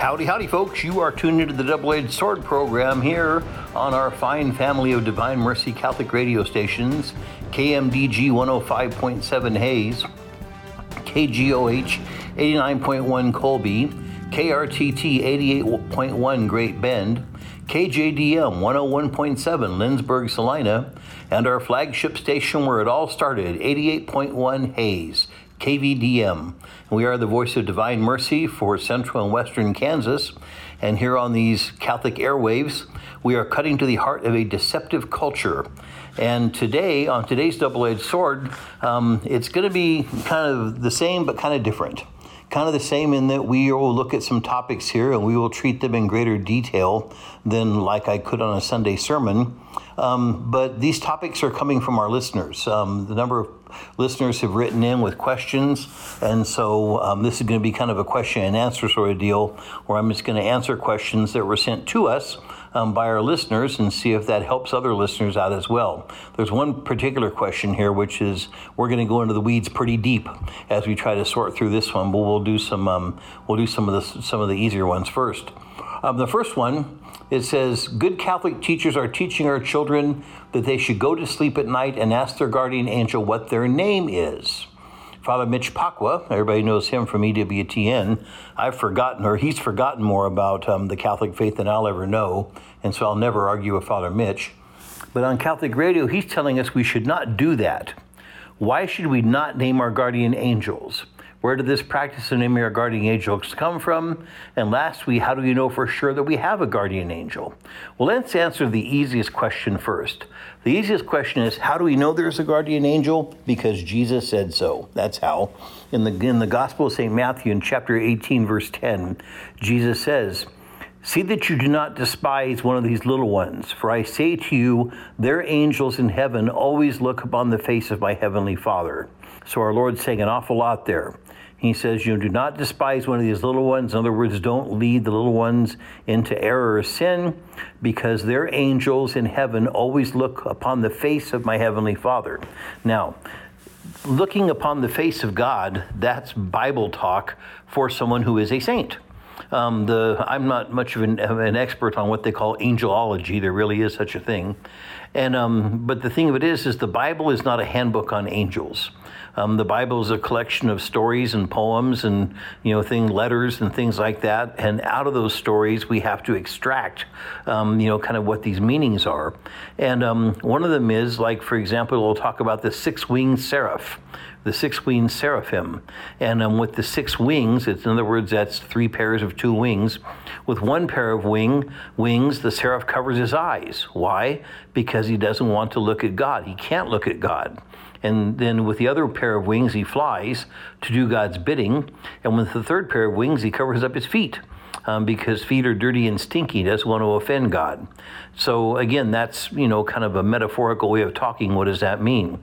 Howdy, howdy, folks. You are tuned into the Double Edged Sword program here on our fine family of Divine Mercy Catholic radio stations KMDG 105.7 Hays, KGOH 89.1 Colby, KRTT 88.1 Great Bend, KJDM 101.7 Lindsborg, Salina, and our flagship station where it all started 88.1 Hays. KVDM. We are the voice of divine mercy for central and western Kansas. And here on these Catholic airwaves, we are cutting to the heart of a deceptive culture. And today, on today's double edged sword, um, it's going to be kind of the same but kind of different kind of the same in that we will look at some topics here and we will treat them in greater detail than like I could on a Sunday sermon. Um, but these topics are coming from our listeners. Um, the number of listeners have written in with questions, and so um, this is going to be kind of a question and answer sort of deal where I'm just going to answer questions that were sent to us um, by our listeners and see if that helps other listeners out as well. There's one particular question here, which is we're going to go into the weeds pretty deep as we try to sort through this one, but we'll do some um, we'll do some of the some of the easier ones first. Um, the first one it says good Catholic teachers are teaching our children that they should go to sleep at night and ask their guardian angel what their name is. Father Mitch Pacwa, everybody knows him from EWTN. I've forgotten, or he's forgotten more about um, the Catholic faith than I'll ever know, and so I'll never argue with Father Mitch. But on Catholic radio, he's telling us we should not do that. Why should we not name our guardian angels? Where did this practice of naming our guardian angels come from? And lastly, how do we know for sure that we have a guardian angel? Well, let's answer the easiest question first. The easiest question is how do we know there's a guardian angel? Because Jesus said so. That's how. In the, in the Gospel of St. Matthew, in chapter 18, verse 10, Jesus says, See that you do not despise one of these little ones, for I say to you, their angels in heaven always look upon the face of my heavenly Father. So our Lord's saying an awful lot there. He says, You do not despise one of these little ones. In other words, don't lead the little ones into error or sin, because their angels in heaven always look upon the face of my heavenly Father. Now, looking upon the face of God, that's Bible talk for someone who is a saint. Um, the I'm not much of an, of an, expert on what they call angelology. There really is such a thing, and um, but the thing of it is, is the Bible is not a handbook on angels. Um, the Bible is a collection of stories and poems and you know thing letters and things like that. And out of those stories, we have to extract um, you know kind of what these meanings are. And um, one of them is like, for example, we'll talk about the six-winged seraph the six winged seraphim. And um, with the six wings, it's in other words, that's three pairs of two wings. With one pair of wing wings, the seraph covers his eyes. Why? Because he doesn't want to look at God. He can't look at God. And then with the other pair of wings, he flies to do God's bidding. And with the third pair of wings, he covers up his feet. Um, because feet are dirty and stinky, doesn't want to offend God. So again, that's you know kind of a metaphorical way of talking. What does that mean?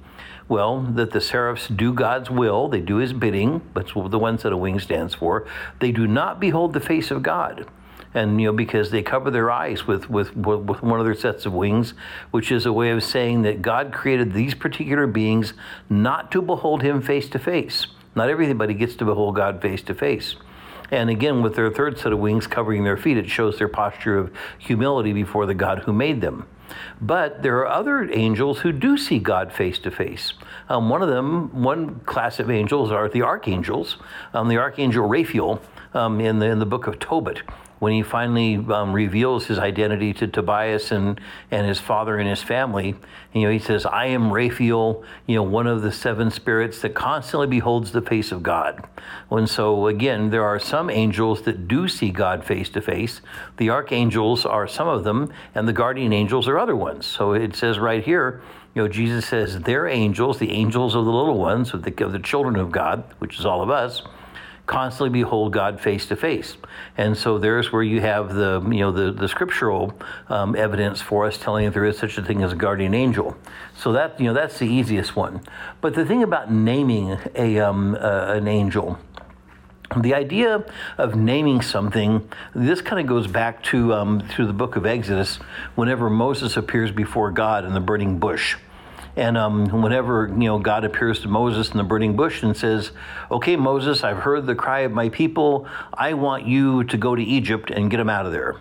Well, that the seraphs do God's will, they do His bidding. That's the ones that a wing stands for. They do not behold the face of God and you know because they cover their eyes with, with with one of their sets of wings which is a way of saying that god created these particular beings not to behold him face to face not everybody gets to behold god face to face and again with their third set of wings covering their feet it shows their posture of humility before the god who made them but there are other angels who do see God face to face. One of them, one class of angels are the archangels. Um, the archangel Raphael um, in, the, in the book of Tobit when he finally um, reveals his identity to Tobias and, and his father and his family, you know, he says, I am Raphael, you know, one of the seven spirits that constantly beholds the face of God. And so, again, there are some angels that do see God face to face. The archangels are some of them, and the guardian angels are other ones. So it says right here, you know, Jesus says, they're angels, the angels of the little ones, of the, of the children of God, which is all of us constantly behold God face to face. And so there's where you have the you know the the scriptural um, evidence for us telling that there is such a thing as a guardian angel. So that you know that's the easiest one. But the thing about naming a um, uh, an angel. The idea of naming something, this kind of goes back to um, to the book of Exodus, whenever Moses appears before God in the burning bush And um, whenever you know God appears to Moses in the burning bush and says, "Okay, Moses, I've heard the cry of my people. I want you to go to Egypt and get them out of there."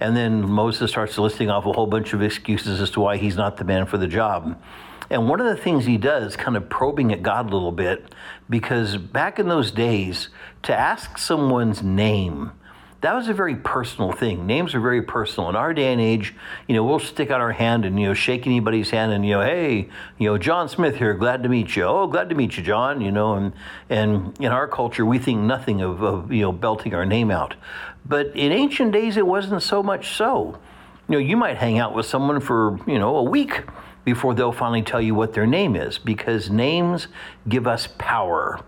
And then Moses starts listing off a whole bunch of excuses as to why he's not the man for the job. And one of the things he does, kind of probing at God a little bit, because back in those days, to ask someone's name that was a very personal thing. Names are very personal. In our day and age, you know, we'll stick out our hand and, you know, shake anybody's hand and, you know, hey, you know, John Smith here, glad to meet you. Oh, glad to meet you, John, you know, and, and in our culture, we think nothing of, of, you know, belting our name out. But in ancient days, it wasn't so much so. You know, you might hang out with someone for, you know, a week before they'll finally tell you what their name is because names give us power.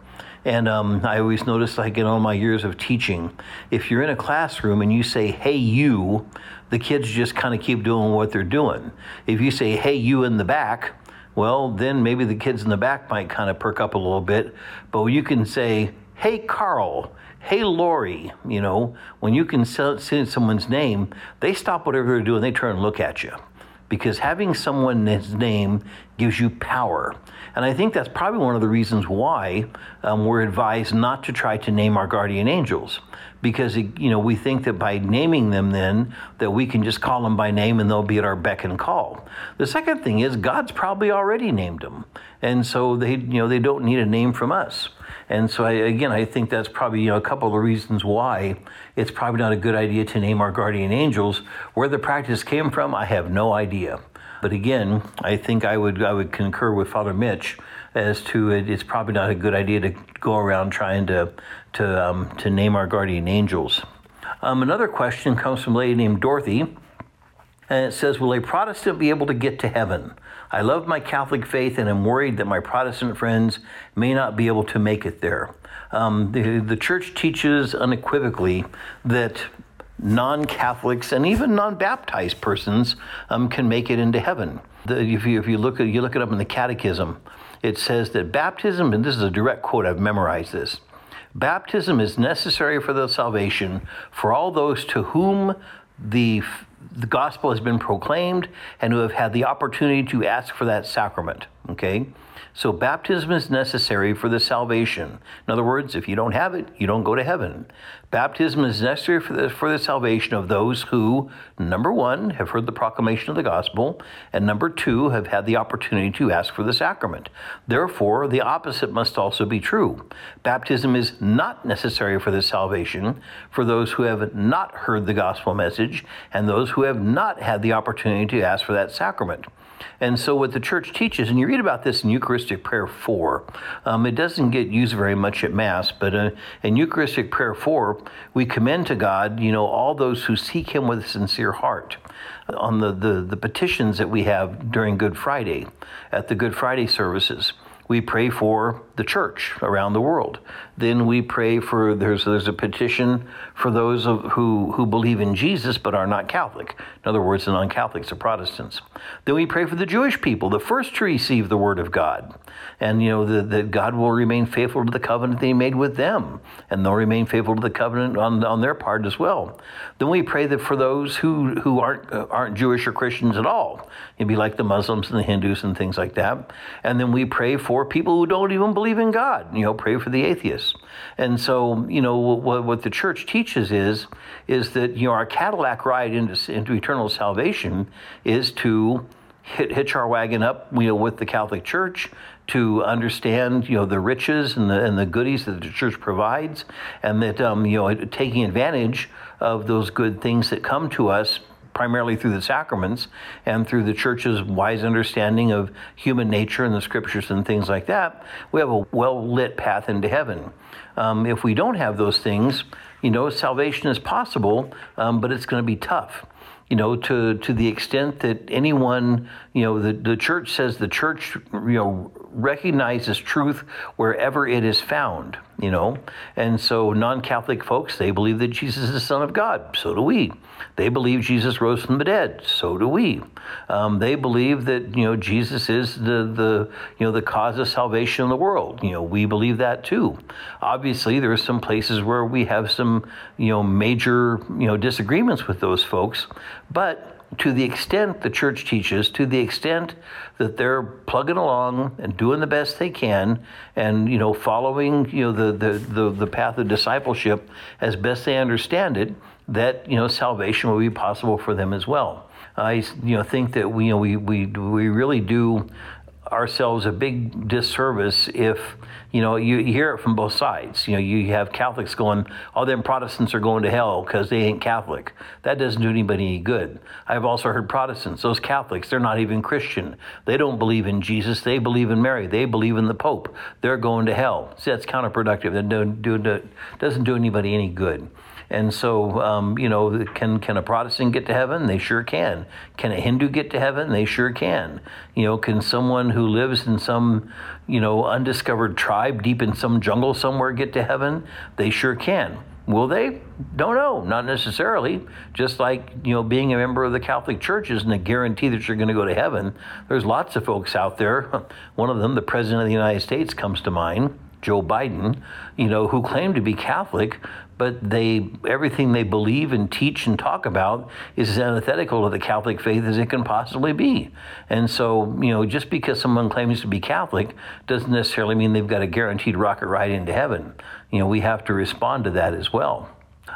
And um, I always notice, like in all my years of teaching, if you're in a classroom and you say, hey, you, the kids just kind of keep doing what they're doing. If you say, hey, you in the back, well, then maybe the kids in the back might kind of perk up a little bit. But you can say, hey, Carl, hey, Lori, you know, when you can say someone's name, they stop whatever they're doing, they turn and look at you because having someone's name gives you power. And I think that's probably one of the reasons why um, we're advised not to try to name our guardian angels. Because you know we think that by naming them, then that we can just call them by name and they'll be at our beck and call. The second thing is God's probably already named them, and so they you know they don't need a name from us. And so I, again, I think that's probably you know, a couple of reasons why it's probably not a good idea to name our guardian angels. Where the practice came from, I have no idea. But again, I think I would I would concur with Father Mitch as to it, it's probably not a good idea to go around trying to to um, to name our guardian angels. Um, another question comes from a lady named Dorothy, and it says, "Will a Protestant be able to get to heaven? I love my Catholic faith, and am worried that my Protestant friends may not be able to make it there." Um, the, the church teaches unequivocally that non-Catholics and even non-baptized persons um, can make it into heaven. The, if, you, if you look at you look it up in the Catechism, it says that baptism, and this is a direct quote. I've memorized this. Baptism is necessary for the salvation for all those to whom the the gospel has been proclaimed and who have had the opportunity to ask for that sacrament. Okay? So baptism is necessary for the salvation. In other words, if you don't have it, you don't go to heaven. Baptism is necessary for the, for the salvation of those who, number one, have heard the proclamation of the gospel, and number two, have had the opportunity to ask for the sacrament. Therefore, the opposite must also be true. Baptism is not necessary for the salvation for those who have not heard the gospel message and those who have not had the opportunity to ask for that sacrament. And so, what the church teaches, and you read about this in Eucharistic Prayer 4, um, it doesn't get used very much at Mass, but uh, in Eucharistic Prayer 4, we commend to God, you know, all those who seek Him with a sincere heart. On the, the, the petitions that we have during Good Friday, at the Good Friday services, we pray for the church around the world. Then we pray for there's there's a petition for those of, who who believe in Jesus but are not Catholic. In other words, the non-Catholics, the Protestants. Then we pray for the Jewish people, the first to receive the word of God, and you know that that God will remain faithful to the covenant that He made with them, and they'll remain faithful to the covenant on on their part as well. Then we pray that for those who who aren't uh, aren't Jewish or Christians at all, it'd be like the Muslims and the Hindus and things like that. And then we pray for people who don't even believe believe in God. You know, pray for the atheists. And so, you know, what, what the church teaches is is that you know our Cadillac ride into into eternal salvation is to hit, hitch our wagon up, you know, with the Catholic Church to understand, you know, the riches and the and the goodies that the church provides, and that um, you know, taking advantage of those good things that come to us primarily through the sacraments and through the church's wise understanding of human nature and the scriptures and things like that, we have a well lit path into heaven. Um, if we don't have those things, you know, salvation is possible, um, but it's going to be tough you know, to, to the extent that anyone, you know, the, the church says the church, you know, recognizes truth wherever it is found, you know. And so non Catholic folks, they believe that Jesus is the Son of God. So do we. They believe Jesus rose from the dead. So do we. Um, they believe that, you know, Jesus is the, the, you know, the cause of salvation in the world. You know, we believe that too. Obviously, there are some places where we have some, you know, major, you know, disagreements with those folks. But to the extent the church teaches, to the extent that they're plugging along and doing the best they can, and you know following you know the the the, the path of discipleship as best they understand it, that you know salvation will be possible for them as well. I you know think that we you know we we we really do ourselves a big disservice if you know you, hear it from both sides. You know, you have Catholics going, "All them Protestants are going to hell because they ain't Catholic." That doesn't do anybody any good. I've also heard Protestants, those Catholics, they're not even Christian. They don't believe in Jesus. They believe in Mary. They believe in the Pope. They're going to hell. See, that's counterproductive. That doesn't do anybody any good. And so, um, you know, can can a Protestant get to heaven? They sure can. Can a Hindu get to heaven? They sure can. You know, can someone who lives in some, you know, undiscovered tribe deep in some jungle somewhere get to heaven? They sure can. Will they? Don't know. Not necessarily. Just like, you know, being a member of the Catholic Church isn't a guarantee that you're going to go to heaven. There's lots of folks out there. One of them, the President of the United States, comes to mind. Joe Biden, you know, who claimed to be Catholic, but they everything they believe and teach and talk about is as antithetical to the Catholic faith as it can possibly be. And so, you know, just because someone claims to be Catholic doesn't necessarily mean they've got a guaranteed rocket ride into heaven. You know, we have to respond to that as well.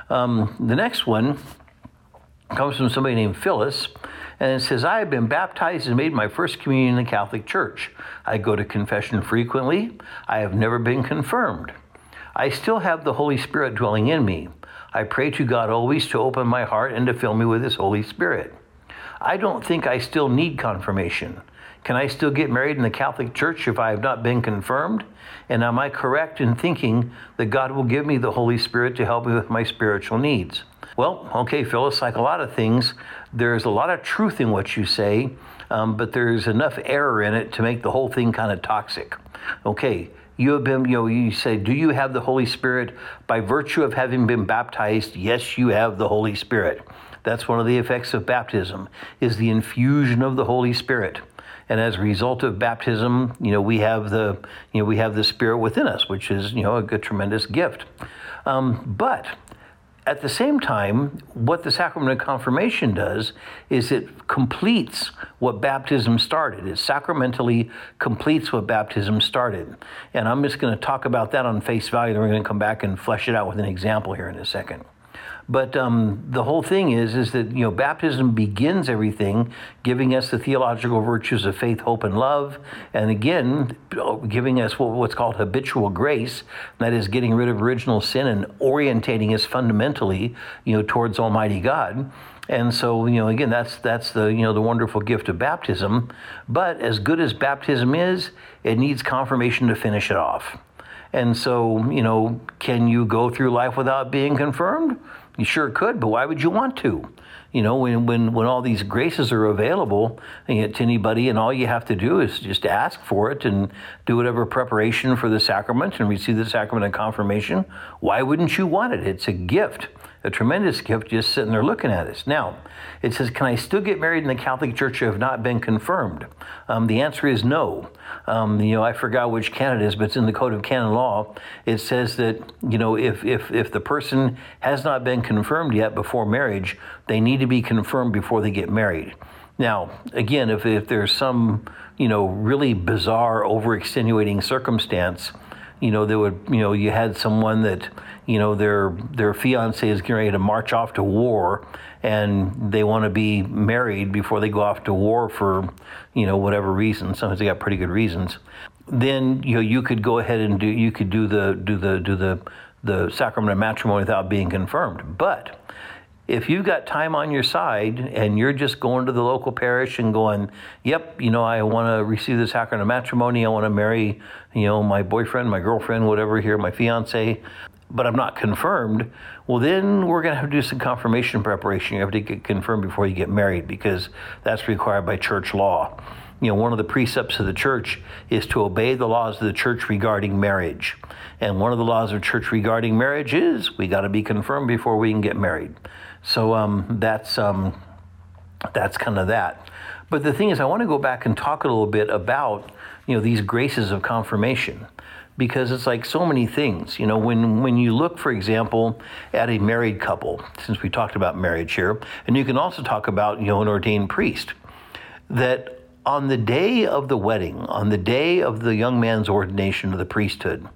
Um, the next one comes from somebody named Phyllis. And it says, I have been baptized and made my first communion in the Catholic Church. I go to confession frequently. I have never been confirmed. I still have the Holy Spirit dwelling in me. I pray to God always to open my heart and to fill me with His Holy Spirit. I don't think I still need confirmation. Can I still get married in the Catholic Church if I have not been confirmed? And am I correct in thinking that God will give me the Holy Spirit to help me with my spiritual needs? Well, okay, Phyllis, like a lot of things, there's a lot of truth in what you say, um, but there's enough error in it to make the whole thing kind of toxic. Okay, you have been, you know, you say, do you have the Holy Spirit by virtue of having been baptized? Yes, you have the Holy Spirit. That's one of the effects of baptism is the infusion of the Holy Spirit. And as a result of baptism, you know, we have the, you know, we have the Spirit within us, which is, you know, a good, tremendous gift. Um, but at the same time, what the sacrament of confirmation does is it completes what baptism started. It sacramentally completes what baptism started. And I'm just going to talk about that on face value, then we're going to come back and flesh it out with an example here in a second. But um, the whole thing is, is that you know baptism begins everything, giving us the theological virtues of faith, hope, and love, and again, giving us what's called habitual grace, that is, getting rid of original sin and orientating us fundamentally, you know, towards Almighty God. And so, you know, again, that's that's the you know the wonderful gift of baptism. But as good as baptism is, it needs confirmation to finish it off. And so, you know, can you go through life without being confirmed? You sure could, but why would you want to? You know, when, when, when all these graces are available to anybody, and all you have to do is just ask for it and do whatever preparation for the sacrament and receive the sacrament of confirmation, why wouldn't you want it? It's a gift a tremendous gift just sitting there looking at us. Now, it says, Can I still get married in the Catholic Church if I've not been confirmed? Um, the answer is no. Um, you know, I forgot which canon it is, but it's in the Code of Canon Law. It says that, you know, if, if, if the person has not been confirmed yet before marriage, they need to be confirmed before they get married. Now, again, if, if there's some, you know, really bizarre, over extenuating circumstance, you know, there would, you know, you had someone that, you know, their their fiance is getting ready to march off to war, and they want to be married before they go off to war for, you know, whatever reason. Sometimes they got pretty good reasons. Then you know you could go ahead and do you could do the do the do the the sacrament of matrimony without being confirmed, but if you've got time on your side and you're just going to the local parish and going, yep, you know, I want to receive the sacrament of matrimony, I want to marry, you know, my boyfriend, my girlfriend, whatever here, my fiance, but I'm not confirmed, well, then we're going to have to do some confirmation preparation. You have to get confirmed before you get married because that's required by church law. You know, one of the precepts of the church is to obey the laws of the church regarding marriage. And one of the laws of church regarding marriage is we got to be confirmed before we can get married. So um, that's um, that's kind of that. But the thing is, I want to go back and talk a little bit about you know these graces of confirmation because it's like so many things. You know, when when you look, for example, at a married couple, since we talked about marriage here, and you can also talk about you know an ordained priest, that on the day of the wedding, on the day of the young man's ordination to the priesthood,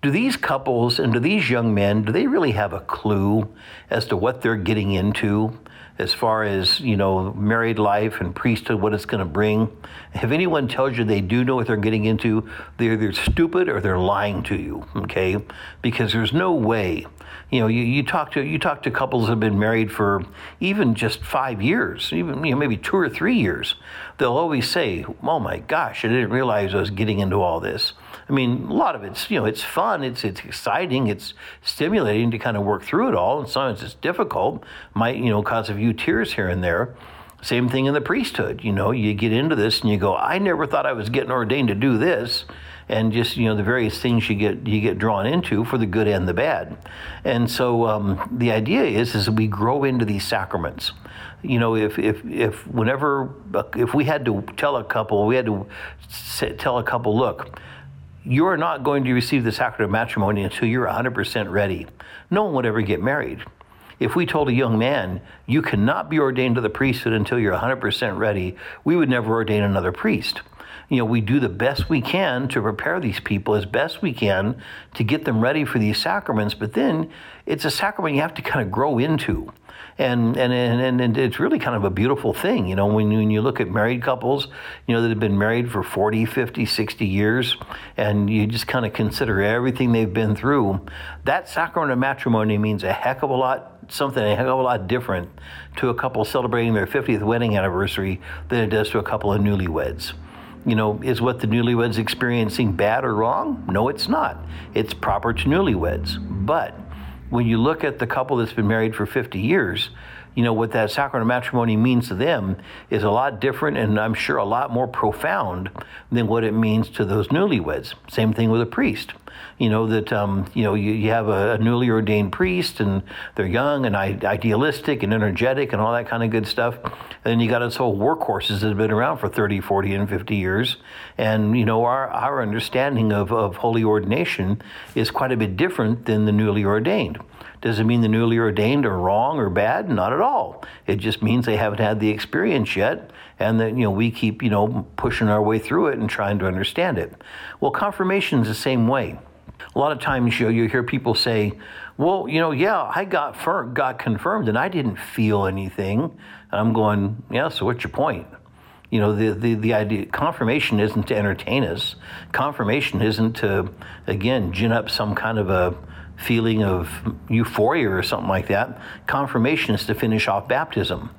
do these couples and do these young men do they really have a clue as to what they're getting into as far as you know married life and priesthood what it's going to bring? If anyone tells you they do know what they're getting into? They're either stupid or they're lying to you okay? Because there's no way you know you, you talk to you talk to couples that have been married for even just five years even you know maybe two or three years. They'll always say oh my gosh i didn't realize i was getting into all this I mean, a lot of it's you know it's fun, it's it's exciting, it's stimulating to kind of work through it all. And sometimes it's difficult, might you know cause a few tears here and there. Same thing in the priesthood. You know, you get into this and you go, I never thought I was getting ordained to do this, and just you know the various things you get you get drawn into for the good and the bad. And so um, the idea is is we grow into these sacraments you know, if, if, if whenever, if we had to tell a couple, we had to tell a couple, look, you are not going to receive the sacrament of matrimony until you're 100% ready. No one would ever get married. If we told a young man, you cannot be ordained to the priesthood until you're 100% ready, we would never ordain another priest. You know, we do the best we can to prepare these people as best we can to get them ready for these sacraments, but then it's a sacrament you have to kind of grow into and and and, and it's really kind of a beautiful thing you know when, when you look at married couples you know that have been married for 40 50 60 years and you just kind of consider everything they've been through that sacrament of matrimony means a heck of a lot something a heck of a lot different to a couple celebrating their 50th wedding anniversary than it does to a couple of newlyweds you know, is what the newlyweds experiencing bad or wrong? No, it's not. It's proper to newlyweds. But when you look at the couple that's been married for 50 years, you know, what that sacrament of matrimony means to them is a lot different and I'm sure a lot more profound than what it means to those newlyweds. Same thing with a priest. You know, that, um, you know, you, you have a, a, newly ordained priest and they're young and idealistic and energetic and all that kind of good stuff. And then you got us whole workhorses that have been around for 30, 40, and 50 years. And, you know, our, our understanding of, of holy ordination is quite a bit different than the newly ordained. Does it mean the newly ordained are wrong or bad? Not at all. It just means they haven't had the experience yet, and that you know we keep you know pushing our way through it and trying to understand it. Well, confirmation is the same way. A lot of times you you hear people say, "Well, you know, yeah, I got fir- got confirmed and I didn't feel anything." And I'm going, "Yeah, so what's your point?" You know, the, the, the idea, confirmation isn't to entertain us. Confirmation isn't to, again, gin up some kind of a, feeling of euphoria or something like that. Confirmation is to finish off baptism.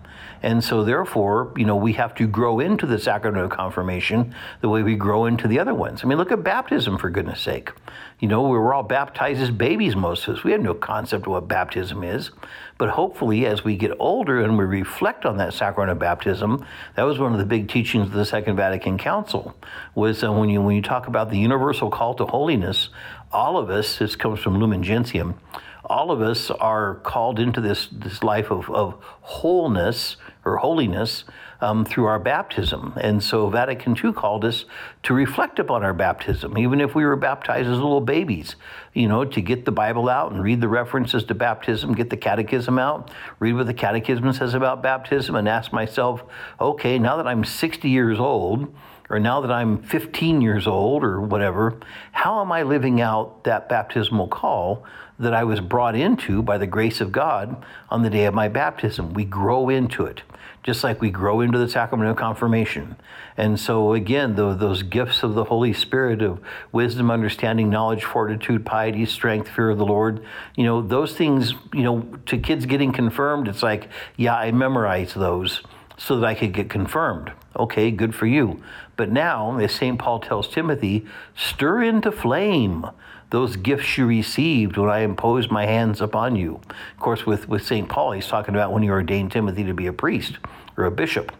And so, therefore, you know, we have to grow into the sacrament of confirmation the way we grow into the other ones. I mean, look at baptism, for goodness sake. You know, we were all baptized as babies, most of us. We had no concept of what baptism is. But hopefully, as we get older and we reflect on that sacrament of baptism, that was one of the big teachings of the Second Vatican Council, was uh, when, you, when you talk about the universal call to holiness, all of us, this comes from Lumen Gentium, all of us are called into this, this life of, of wholeness or holiness um, through our baptism. And so Vatican II called us to reflect upon our baptism, even if we were baptized as little babies, you know, to get the Bible out and read the references to baptism, get the catechism out, read what the catechism says about baptism, and ask myself, okay, now that I'm 60 years old, or now that I'm 15 years old or whatever, how am I living out that baptismal call that I was brought into by the grace of God on the day of my baptism? We grow into it, just like we grow into the sacrament of confirmation. And so, again, the, those gifts of the Holy Spirit of wisdom, understanding, knowledge, fortitude, piety, strength, fear of the Lord, you know, those things, you know, to kids getting confirmed, it's like, yeah, I memorize those so that I could get confirmed. Okay, good for you. But now, as St. Paul tells Timothy, stir into flame those gifts you received when I imposed my hands upon you. Of course, with, with St. Paul, he's talking about when he ordained Timothy to be a priest or a bishop.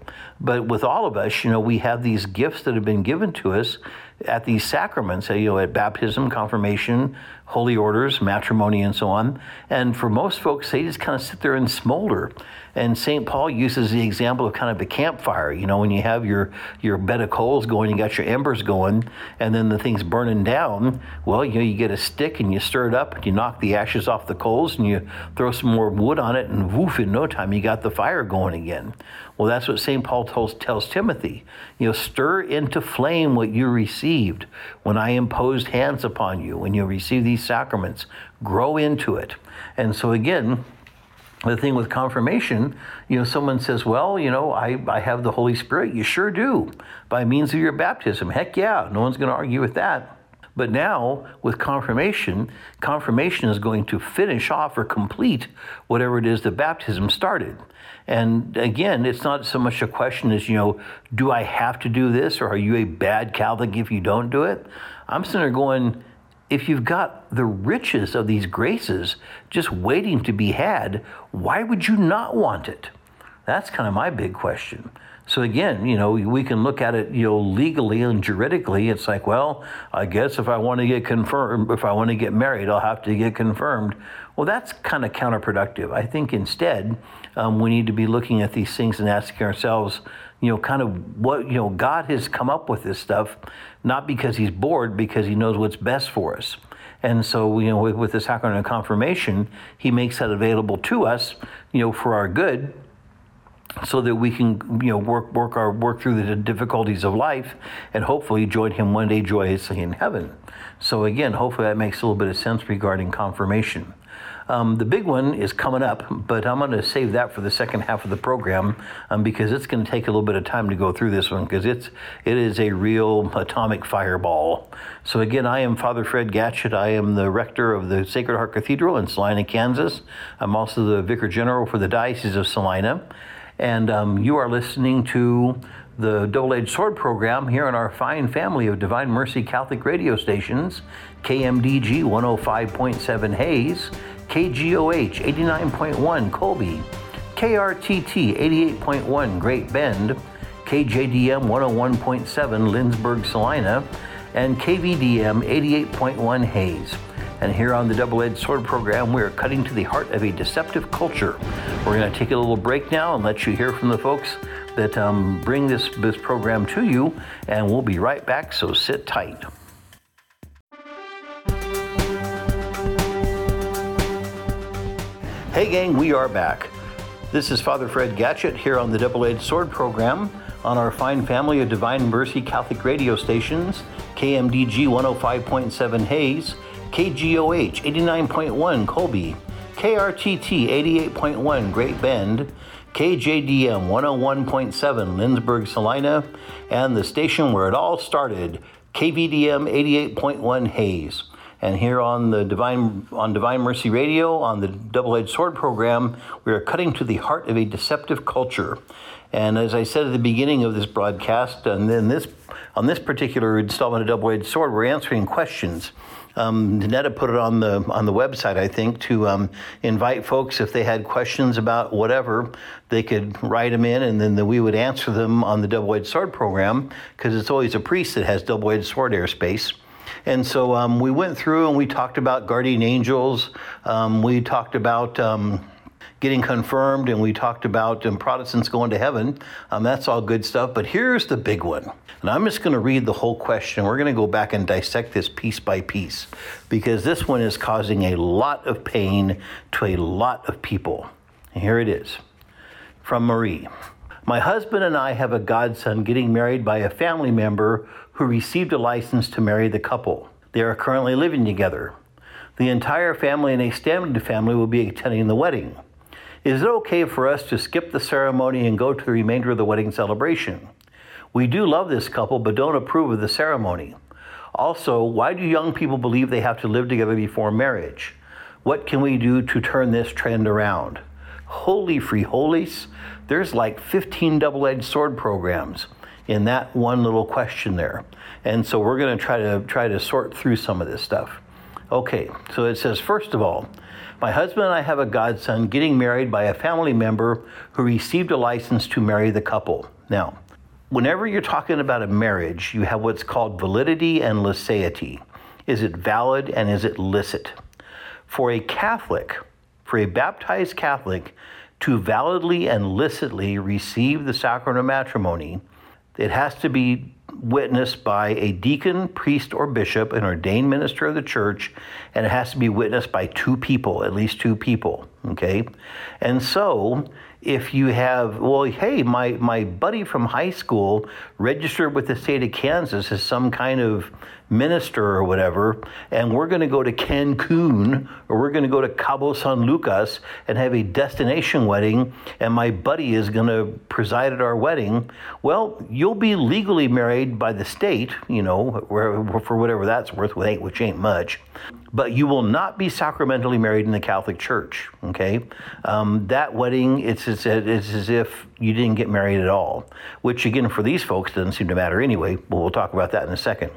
But with all of us, you know, we have these gifts that have been given to us at these sacraments, you know, at baptism, confirmation, holy orders, matrimony, and so on. And for most folks, they just kind of sit there and smolder. And St. Paul uses the example of kind of a campfire. You know, when you have your, your bed of coals going, you got your embers going, and then the thing's burning down. Well, you know, you get a stick and you stir it up, and you knock the ashes off the coals, and you throw some more wood on it, and woof, in no time, you got the fire going again. Well, that's what St. Paul tells, tells Timothy. You know, stir into flame what you received when I imposed hands upon you, when you receive these sacraments. Grow into it. And so, again, the thing with confirmation, you know, someone says, well, you know, I, I have the Holy Spirit. You sure do, by means of your baptism. Heck yeah, no one's going to argue with that. But now, with confirmation, confirmation is going to finish off or complete whatever it is that baptism started. And again, it's not so much a question as, you know, do I have to do this or are you a bad Catholic if you don't do it? I'm sitting there going, if you've got the riches of these graces just waiting to be had, why would you not want it? That's kind of my big question. So again, you know, we can look at it, you know, legally and juridically. It's like, well, I guess if I want to get confirmed, if I want to get married, I'll have to get confirmed. Well, that's kind of counterproductive. I think instead, um, we need to be looking at these things and asking ourselves, you know, kind of what, you know, God has come up with this stuff, not because he's bored, because he knows what's best for us. And so, you know, with, with the sacrament of confirmation, he makes that available to us, you know, for our good so that we can you know work work our work through the difficulties of life and hopefully join him one day joyously in heaven so again hopefully that makes a little bit of sense regarding confirmation um, the big one is coming up, but I'm going to save that for the second half of the program um, because it's going to take a little bit of time to go through this one because it's it is a real atomic fireball. So again, I am Father Fred Gatschet. I am the rector of the Sacred Heart Cathedral in Salina, Kansas. I'm also the vicar general for the Diocese of Salina. And um, you are listening to the Double Edged Sword program here on our fine family of Divine Mercy Catholic radio stations KMDG 105.7 Hays, KGOH 89.1 Colby, KRTT 88.1 Great Bend, KJDM 101.7 Lindsborg Salina, and KVDM 88.1 Hays. And here on the Double Edged Sword program, we are cutting to the heart of a deceptive culture. We're going to take a little break now and let you hear from the folks that um, bring this, this program to you, and we'll be right back, so sit tight. Hey, gang, we are back. This is Father Fred Gatschet here on the Double Edged Sword program on our fine family of Divine Mercy Catholic radio stations KMDG 105.7 Hays. KGOH 89.1 Colby, KRTT 88.1 Great Bend, KJDM 101.7 Lindsborg Salina, and the station where it all started, KVDM 88.1 Hays. And here on the Divine on Divine Mercy Radio on the Double Edged Sword program, we are cutting to the heart of a deceptive culture. And as I said at the beginning of this broadcast, and then this on this particular installment of Double Edged Sword, we're answering questions um, Netta put it on the on the website, I think, to um, invite folks if they had questions about whatever, they could write them in, and then the, we would answer them on the Double Edged Sword program because it's always a priest that has Double Edged Sword airspace. And so um, we went through and we talked about guardian angels. Um, we talked about um, getting confirmed, and we talked about um, Protestants going to heaven. Um, that's all good stuff. But here's the big one. And I'm just going to read the whole question. We're going to go back and dissect this piece by piece because this one is causing a lot of pain to a lot of people. And here it is from Marie. My husband and I have a godson getting married by a family member who received a license to marry the couple. They are currently living together. The entire family and extended family will be attending the wedding. Is it okay for us to skip the ceremony and go to the remainder of the wedding celebration? We do love this couple, but don't approve of the ceremony. Also, why do young people believe they have to live together before marriage? What can we do to turn this trend around? Holy free holies, there's like 15 double edged sword programs in that one little question there. And so we're going to try to try to sort through some of this stuff. Okay, so it says, first of all, my husband and I have a godson getting married by a family member who received a license to marry the couple. Now, whenever you're talking about a marriage, you have what's called validity and licity. Is it valid and is it licit? For a Catholic, for a baptized Catholic to validly and licitly receive the sacrament of matrimony, it has to be witnessed by a deacon, priest, or bishop, an ordained minister of the church, and it has to be witnessed by two people, at least two people. Okay? And so if you have, well, hey, my, my buddy from high school registered with the state of Kansas as some kind of minister or whatever, and we're going to go to Cancun or we're going to go to Cabo San Lucas and have a destination wedding, and my buddy is going to preside at our wedding, well, you'll be legally married by the state, you know, for whatever that's worth, which ain't much but you will not be sacramentally married in the Catholic Church. Okay, um, that wedding it's, it's it's as if you didn't get married at all, which again for these folks doesn't seem to matter anyway. But we'll talk about that in a second.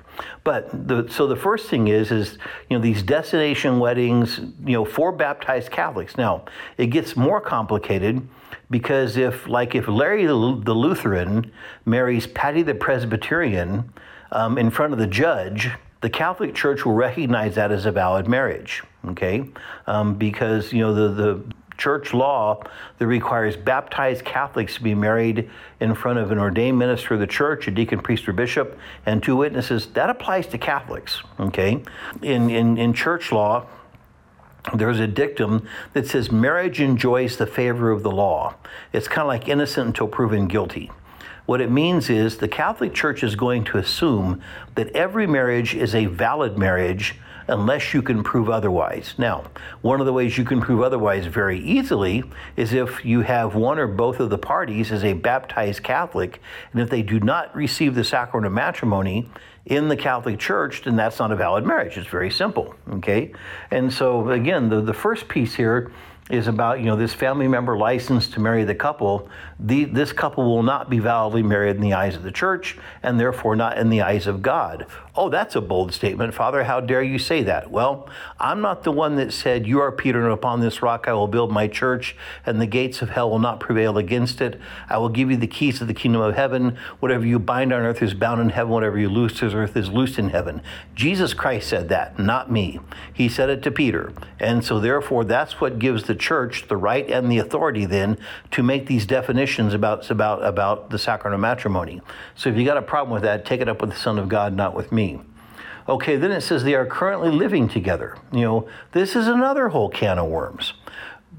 But the, so the first thing is is you know these destination weddings, you know, for baptized Catholics. Now it gets more complicated because if like if Larry the, the Lutheran marries Patty the Presbyterian um, in front of the judge the Catholic Church will recognize that as a valid marriage, okay? Um, because, you know, the, the church law that requires baptized Catholics to be married in front of an ordained minister of the church, a deacon, priest, or bishop, and two witnesses, that applies to Catholics, okay? In, in, in church law, there's a dictum that says marriage enjoys the favor of the law. It's kind of like innocent until proven guilty. What it means is the Catholic Church is going to assume that every marriage is a valid marriage unless you can prove otherwise. Now, one of the ways you can prove otherwise very easily is if you have one or both of the parties as a baptized Catholic, and if they do not receive the sacrament of matrimony in the Catholic Church, then that's not a valid marriage. It's very simple, okay? And so, again, the, the first piece here is about you know this family member licensed to marry the couple the, this couple will not be validly married in the eyes of the church and therefore not in the eyes of god. Oh that's a bold statement father. How dare you say that? Well i'm not the one that said you are peter and upon this rock i will build my church and the gates of hell will not prevail against it. I will give you the keys of the kingdom of heaven. Whatever you bind on earth is bound in heaven. Whatever you loose on earth is loosed in heaven. Jesus christ said that not me. He said it to peter. And so therefore that's what gives the the church the right and the authority then to make these definitions about about about the sacrament of matrimony. So if you got a problem with that, take it up with the Son of God, not with me. Okay, then it says they are currently living together. You know, this is another whole can of worms.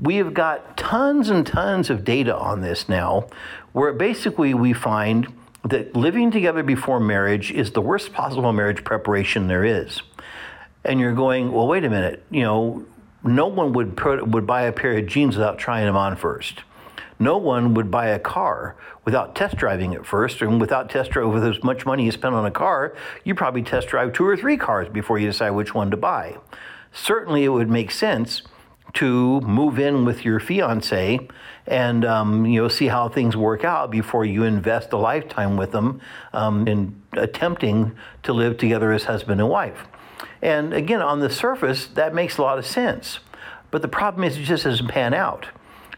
We have got tons and tons of data on this now, where basically we find that living together before marriage is the worst possible marriage preparation there is. And you're going, well, wait a minute, you know, no one would put, would buy a pair of jeans without trying them on first. No one would buy a car without test driving it first, and without test drive with as much money you spend on a car, you probably test drive two or three cars before you decide which one to buy. Certainly, it would make sense to move in with your fiance and um, you know see how things work out before you invest a lifetime with them um, in attempting to live together as husband and wife. And again, on the surface, that makes a lot of sense. But the problem is, it just doesn't pan out.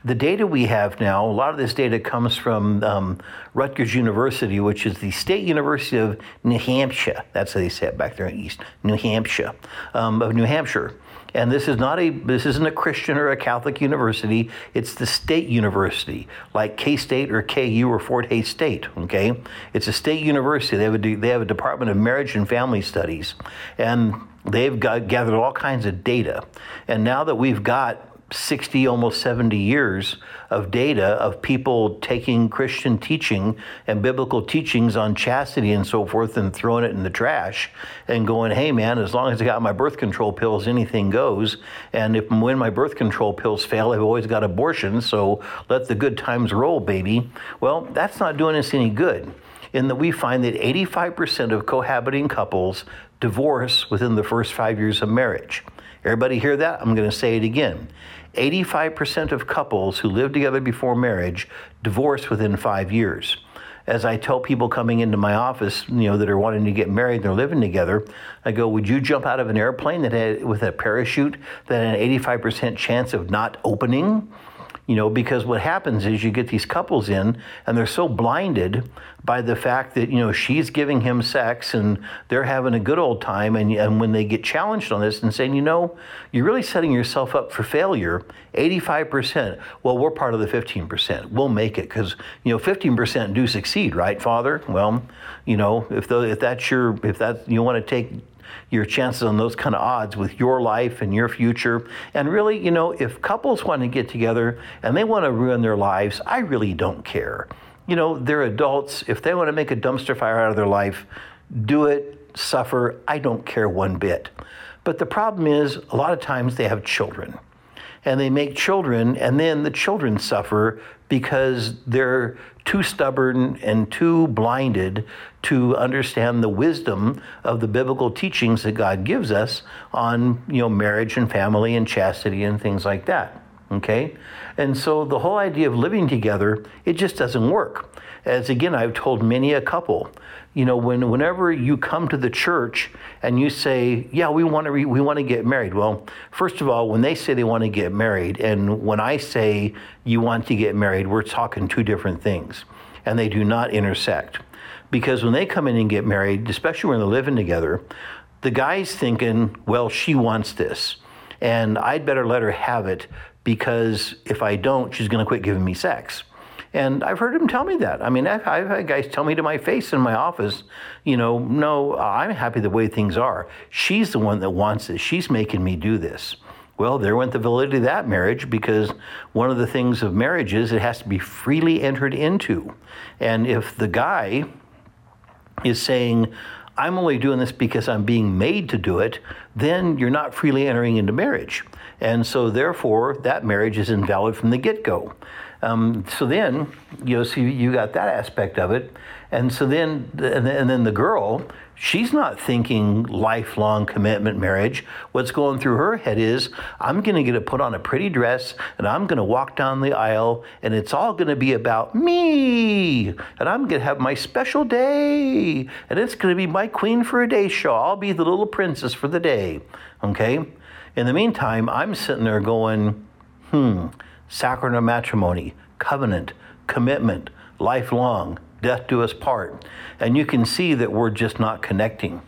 The data we have now, a lot of this data comes from um, Rutgers University, which is the State University of New Hampshire. That's how they say it back there in East New Hampshire, um, of New Hampshire. And this is not a this isn't a Christian or a Catholic university. It's the state university, like K State or KU or Fort Hays State. Okay, it's a state university. They have a they have a Department of Marriage and Family Studies, and they've got, gathered all kinds of data. And now that we've got 60, almost 70 years of data of people taking Christian teaching and biblical teachings on chastity and so forth and throwing it in the trash and going, hey man, as long as I got my birth control pills, anything goes. And if when my birth control pills fail, I've always got abortion, so let the good times roll, baby. Well, that's not doing us any good in that we find that 85% of cohabiting couples divorce within the first five years of marriage. Everybody hear that? I'm going to say it again. 85% of couples who live together before marriage divorce within five years. as I tell people coming into my office, you know, that are wanting to get married and they're living together, I go, would you jump out of an airplane that had with a parachute that had an 85% chance of not opening? You know, because what happens is you get these couples in and they're so blinded by the fact that, you know, she's giving him sex and they're having a good old time. And, and when they get challenged on this and saying, you know, you're really setting yourself up for failure, 85%, well, we're part of the 15%. We'll make it because, you know, 15% do succeed, right, Father? Well, you know, if, the, if that's your, if that, you want to take your chances on those kind of odds with your life and your future. And really, you know, if couples want to get together and they want to ruin their lives, I really don't care. You know, they're adults. If they want to make a dumpster fire out of their life, do it, suffer. I don't care one bit. But the problem is, a lot of times they have children and they make children, and then the children suffer because they're too stubborn and too blinded to understand the wisdom of the biblical teachings that God gives us on, you know, marriage and family and chastity and things like that. Okay? And so the whole idea of living together, it just doesn't work. As again, I've told many a couple, you know, when whenever you come to the church and you say, "Yeah, we want to re- we want to get married." Well, first of all, when they say they want to get married, and when I say you want to get married, we're talking two different things, and they do not intersect. Because when they come in and get married, especially when they're living together, the guy's thinking, "Well, she wants this." And I'd better let her have it because if I don't, she's going to quit giving me sex. And I've heard him tell me that. I mean, I've, I've had guys tell me to my face in my office, you know, no, I'm happy the way things are. She's the one that wants this. She's making me do this. Well, there went the validity of that marriage because one of the things of marriage is it has to be freely entered into. And if the guy is saying, I'm only doing this because I'm being made to do it, then you're not freely entering into marriage. And so, therefore, that marriage is invalid from the get go. Um, so then, you know, so you got that aspect of it, and so then, and then the girl, she's not thinking lifelong commitment marriage. What's going through her head is, I'm going to get to put on a pretty dress, and I'm going to walk down the aisle, and it's all going to be about me, and I'm going to have my special day, and it's going to be my queen for a day show. I'll be the little princess for the day. Okay. In the meantime, I'm sitting there going, hmm sacrament of matrimony, covenant, commitment, lifelong, death do us part. And you can see that we're just not connecting.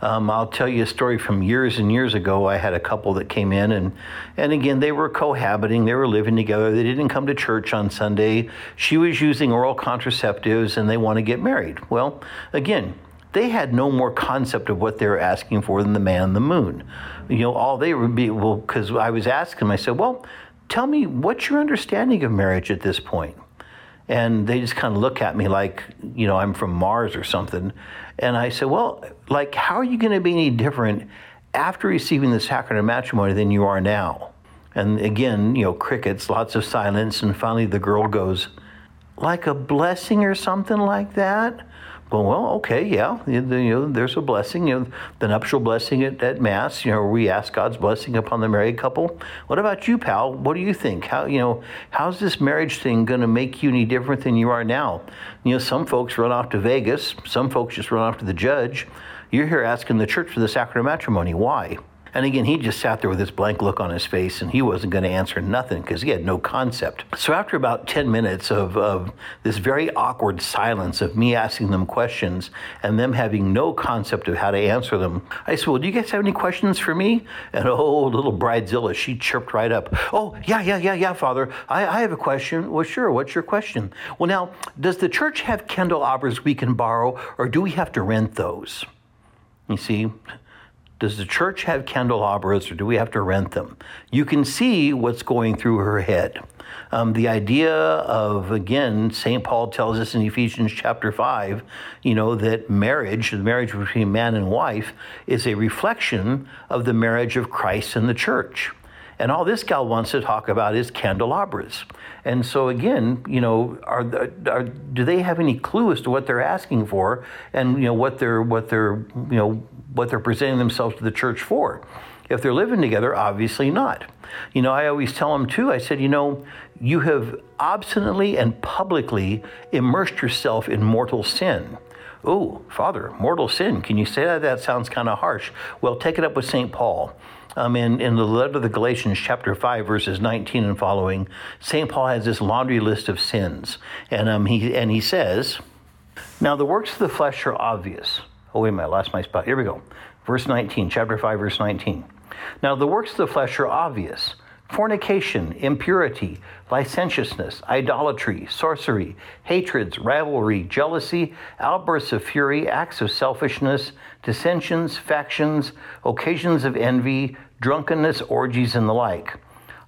Um, I'll tell you a story from years and years ago. I had a couple that came in, and and again they were cohabiting. They were living together. They didn't come to church on Sunday. She was using oral contraceptives, and they want to get married. Well, again, they had no more concept of what they were asking for than the man in the moon. You know, all they would be well, because I was asking them. I said, well tell me what's your understanding of marriage at this point? And they just kind of look at me like, you know, I'm from Mars or something. And I said, well, like, how are you going to be any different after receiving the sacrament of matrimony than you are now? And again, you know, crickets, lots of silence. And finally, the girl goes, like a blessing or something like that? Well, well, okay, yeah, you know, there's a blessing, you know, the nuptial blessing at, at Mass, you know, we ask God's blessing upon the married couple. What about you, pal? What do you think? How, you know, how's this marriage thing going to make you any different than you are now? You know, some folks run off to Vegas, some folks just run off to the judge. You're here asking the church for the sacrament of matrimony. Why? And again, he just sat there with this blank look on his face and he wasn't going to answer nothing because he had no concept. So after about 10 minutes of, of this very awkward silence of me asking them questions and them having no concept of how to answer them, I said, Well, do you guys have any questions for me? And oh, little Bridezilla, she chirped right up. Oh, yeah, yeah, yeah, yeah, Father. I, I have a question. Well, sure. What's your question? Well, now, does the church have candelabras we can borrow or do we have to rent those? You see, does the church have candelabras or do we have to rent them? You can see what's going through her head. Um, the idea of, again, St. Paul tells us in Ephesians chapter 5, you know, that marriage, the marriage between man and wife, is a reflection of the marriage of Christ and the church. And all this gal wants to talk about is candelabras. And so again, you know, are, are do they have any clue as to what they're asking for, and you know what they're what they're you know what they're presenting themselves to the church for? If they're living together, obviously not. You know, I always tell them too, I said, you know, you have obstinately and publicly immersed yourself in mortal sin. Oh, Father, mortal sin. Can you say that? That sounds kind of harsh. Well, take it up with St. Paul. Um, in, in the letter of the Galatians, chapter 5, verses 19 and following, St. Paul has this laundry list of sins. And, um, he, and he says, Now the works of the flesh are obvious. Oh, wait a minute, I lost my spot. Here we go. Verse 19, chapter 5, verse 19. Now the works of the flesh are obvious fornication, impurity, licentiousness, idolatry, sorcery, hatreds, rivalry, jealousy, outbursts of fury, acts of selfishness, dissensions, factions, occasions of envy, drunkenness, orgies, and the like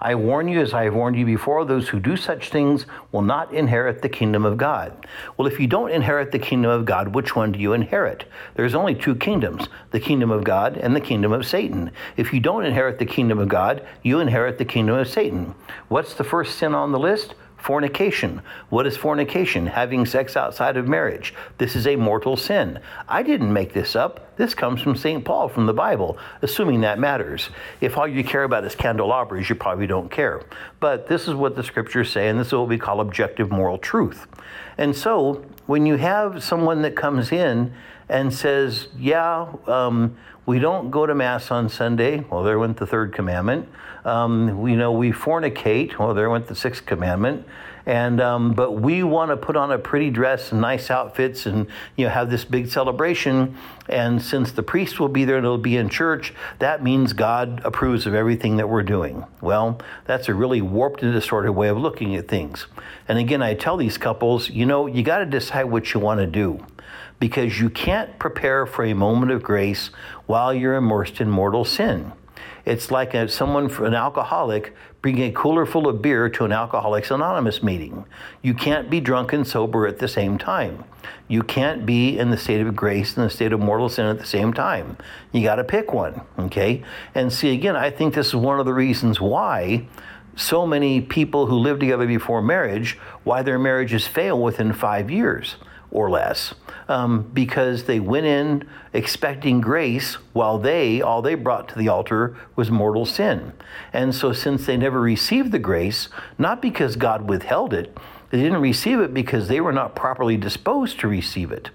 I warn you, as I have warned you before, those who do such things will not inherit the kingdom of God. Well, if you don't inherit the kingdom of God, which one do you inherit? There's only two kingdoms the kingdom of God and the kingdom of Satan. If you don't inherit the kingdom of God, you inherit the kingdom of Satan. What's the first sin on the list? Fornication. What is fornication? Having sex outside of marriage. This is a mortal sin. I didn't make this up. This comes from St. Paul from the Bible, assuming that matters. If all you care about is candelabras, you probably don't care. But this is what the scriptures say, and this is what we call objective moral truth. And so when you have someone that comes in and says, Yeah, um, we don't go to Mass on Sunday. Well, there went the third commandment. Um, we know we fornicate. Well, there went the sixth commandment. And um, but we want to put on a pretty dress and nice outfits and you know have this big celebration. And since the priest will be there and it'll be in church, that means God approves of everything that we're doing. Well, that's a really warped and distorted way of looking at things. And again, I tell these couples, you know, you got to decide what you want to do because you can't prepare for a moment of grace while you're immersed in mortal sin. It's like a, someone, an alcoholic, bringing a cooler full of beer to an Alcoholics Anonymous meeting. You can't be drunk and sober at the same time. You can't be in the state of grace and the state of mortal sin at the same time. You got to pick one, okay? And see, again, I think this is one of the reasons why so many people who live together before marriage, why their marriages fail within five years or less um, because they went in expecting grace while they, all they brought to the altar was mortal sin. And so, since they never received the grace, not because God withheld it, they didn't receive it because they were not properly disposed to receive it.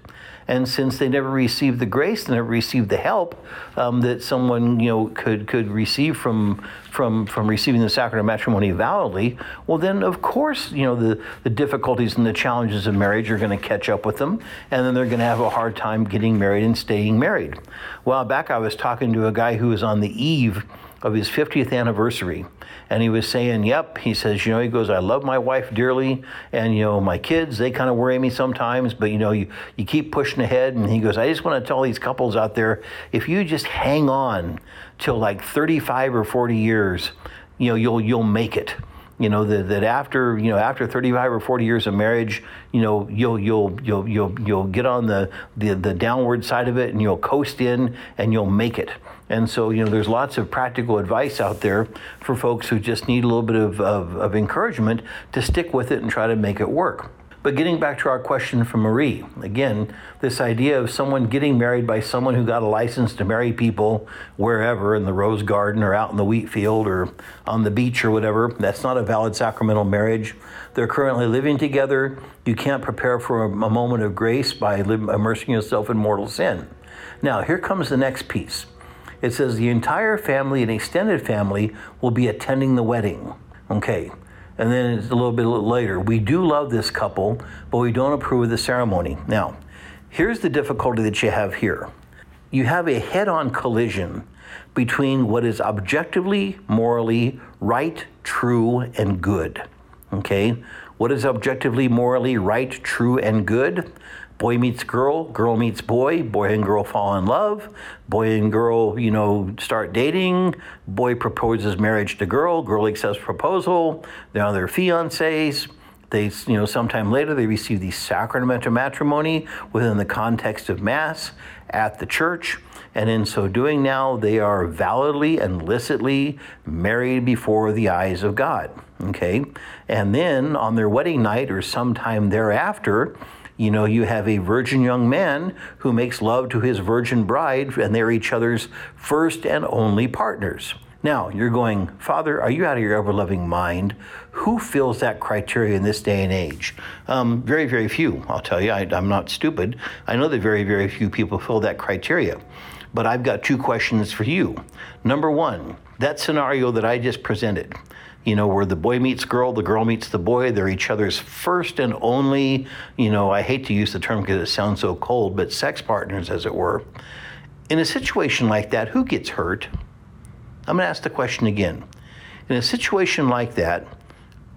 And since they never received the grace, they never received the help um, that someone you know could could receive from from from receiving the sacrament of matrimony validly, well then of course you know the the difficulties and the challenges of marriage are going to catch up with them, and then they're going to have a hard time getting married and staying married. A while back, I was talking to a guy who was on the eve of his 50th anniversary. And he was saying, Yep, he says, you know, he goes, I love my wife dearly. And, you know, my kids, they kind of worry me sometimes, but, you know, you, you keep pushing ahead. And he goes, I just want to tell these couples out there if you just hang on till like 35 or 40 years, you know, you'll, you'll make it you know that, that after you know after 35 or 40 years of marriage you know you'll you'll you'll you'll you'll get on the, the the downward side of it and you'll coast in and you'll make it and so you know there's lots of practical advice out there for folks who just need a little bit of, of, of encouragement to stick with it and try to make it work but getting back to our question from Marie, again, this idea of someone getting married by someone who got a license to marry people wherever in the rose garden or out in the wheat field or on the beach or whatever, that's not a valid sacramental marriage. They're currently living together. You can't prepare for a, moment of grace by immersing yourself in mortal sin. Now, here comes the next piece. It says the entire family and extended family will be attending the wedding. Okay, and then it's a little bit later. We do love this couple, but we don't approve of the ceremony. Now, here's the difficulty that you have here you have a head on collision between what is objectively, morally right, true, and good. Okay? What is objectively, morally right, true, and good? Boy meets girl, girl meets boy, boy and girl fall in love, boy and girl, you know, start dating, boy proposes marriage to girl, girl accepts proposal, they're their fiancés. They, you know, sometime later they receive the sacrament of matrimony within the context of Mass at the church. And in so doing now, they are validly and licitly married before the eyes of God. Okay? And then on their wedding night or sometime thereafter, You know, you have a virgin young man who makes love to his virgin bride, and they're each other's first and only partners. Now, you're going, Father, are you out of your ever loving mind? Who fills that criteria in this day and age? Um, very, very few, I'll tell you. I, I'm not stupid. I know that very, very few people fill that criteria. But I've got two questions for you. Number one, that scenario that I just presented, you know, where the boy meets girl, the girl meets the boy, they're each other's first and only, you know, I hate to use the term because it sounds so cold, but sex partners, as it were. In a situation like that, who gets hurt? I'm going to ask the question again. In a situation like that,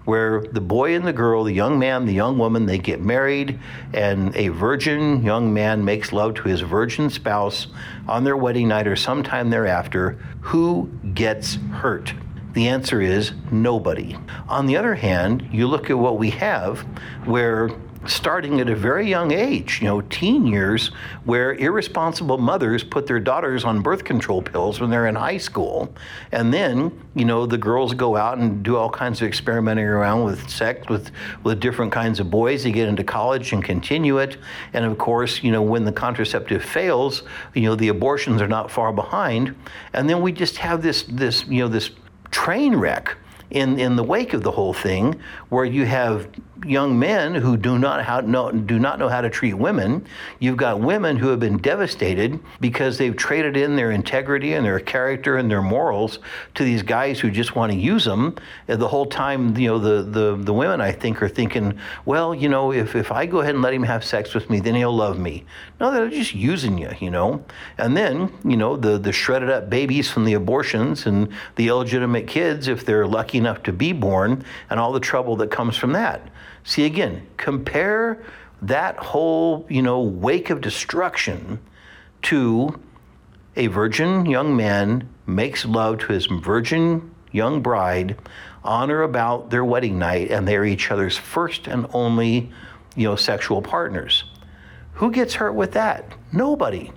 where the boy and the girl, the young man, the young woman, they get married, and a virgin young man makes love to his virgin spouse on their wedding night or sometime thereafter, who gets hurt? The answer is nobody. On the other hand, you look at what we have where starting at a very young age, you know, teen years, where irresponsible mothers put their daughters on birth control pills when they're in high school. And then, you know, the girls go out and do all kinds of experimenting around with sex with, with different kinds of boys. They get into college and continue it. And of course, you know, when the contraceptive fails, you know, the abortions are not far behind. And then we just have this, this, you know, this train wreck in, in the wake of the whole thing, where you have young men who do not how know, do not know how to treat women. You've got women who have been devastated because they've traded in their integrity and their character and their morals to these guys who just want to use them. And the whole time, you know, the, the, the women I think are thinking, well, you know, if, if I go ahead and let him have sex with me, then he'll love me. No, they're just using you, you know. And then, you know, the, the shredded up babies from the abortions and the illegitimate kids, if they're lucky enough to be born, and all the trouble that comes from that. See, again, compare that whole, you know, wake of destruction to a virgin young man makes love to his virgin young bride on or about their wedding night, and they're each other's first and only, you know, sexual partners. Who gets hurt with that? Nobody.